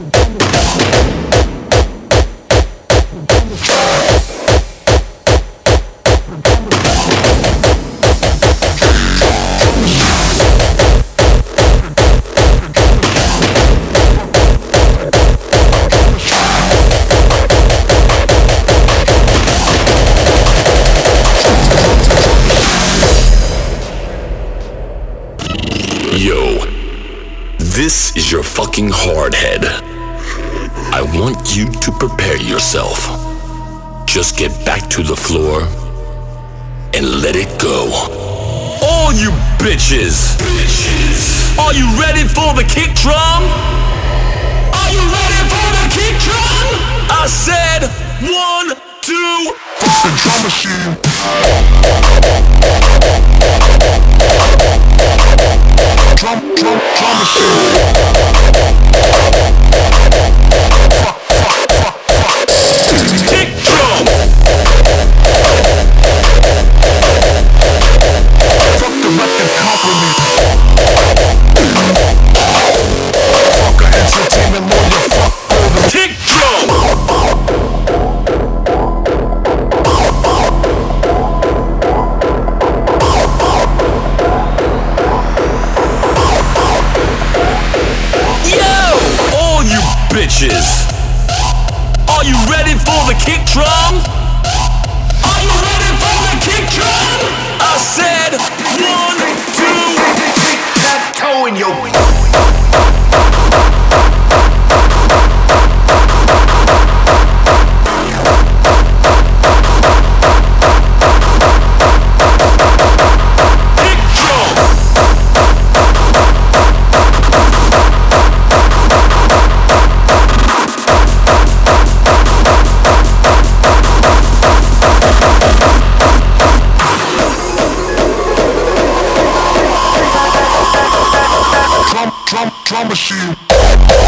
Vamos Is your fucking hard head. I want you to prepare yourself. Just get back to the floor and let it go. All you bitches! bitches. Are you ready for the kick drum? Are you ready for the kick drum? I said one, two, the drum machine. Are you ready for the kick drum? trump promise machine.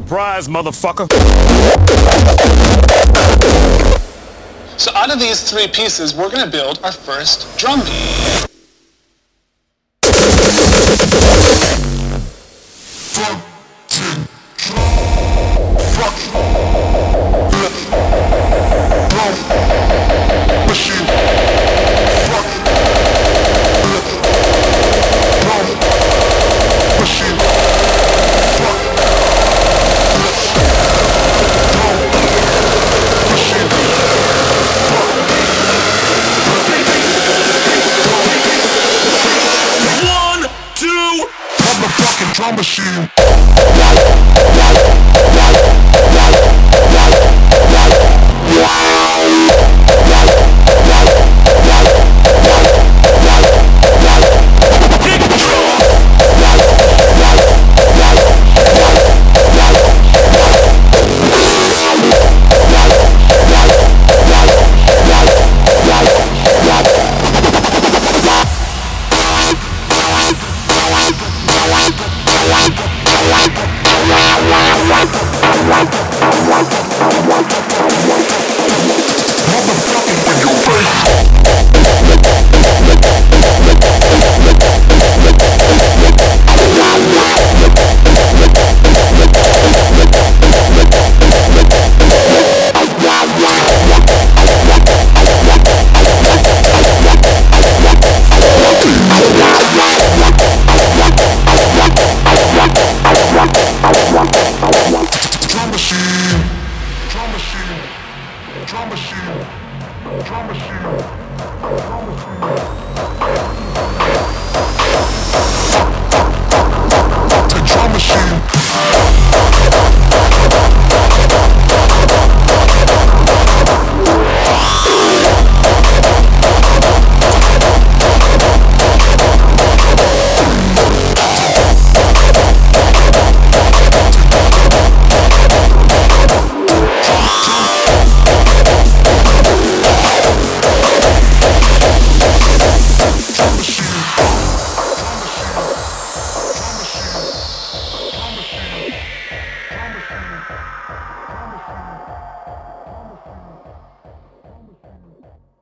Motherfucker. So out of these three pieces, we're gonna build our first drum beat. Drum machine. Drum machine. Drum machine. Drum machine. To drum machine. Thank you.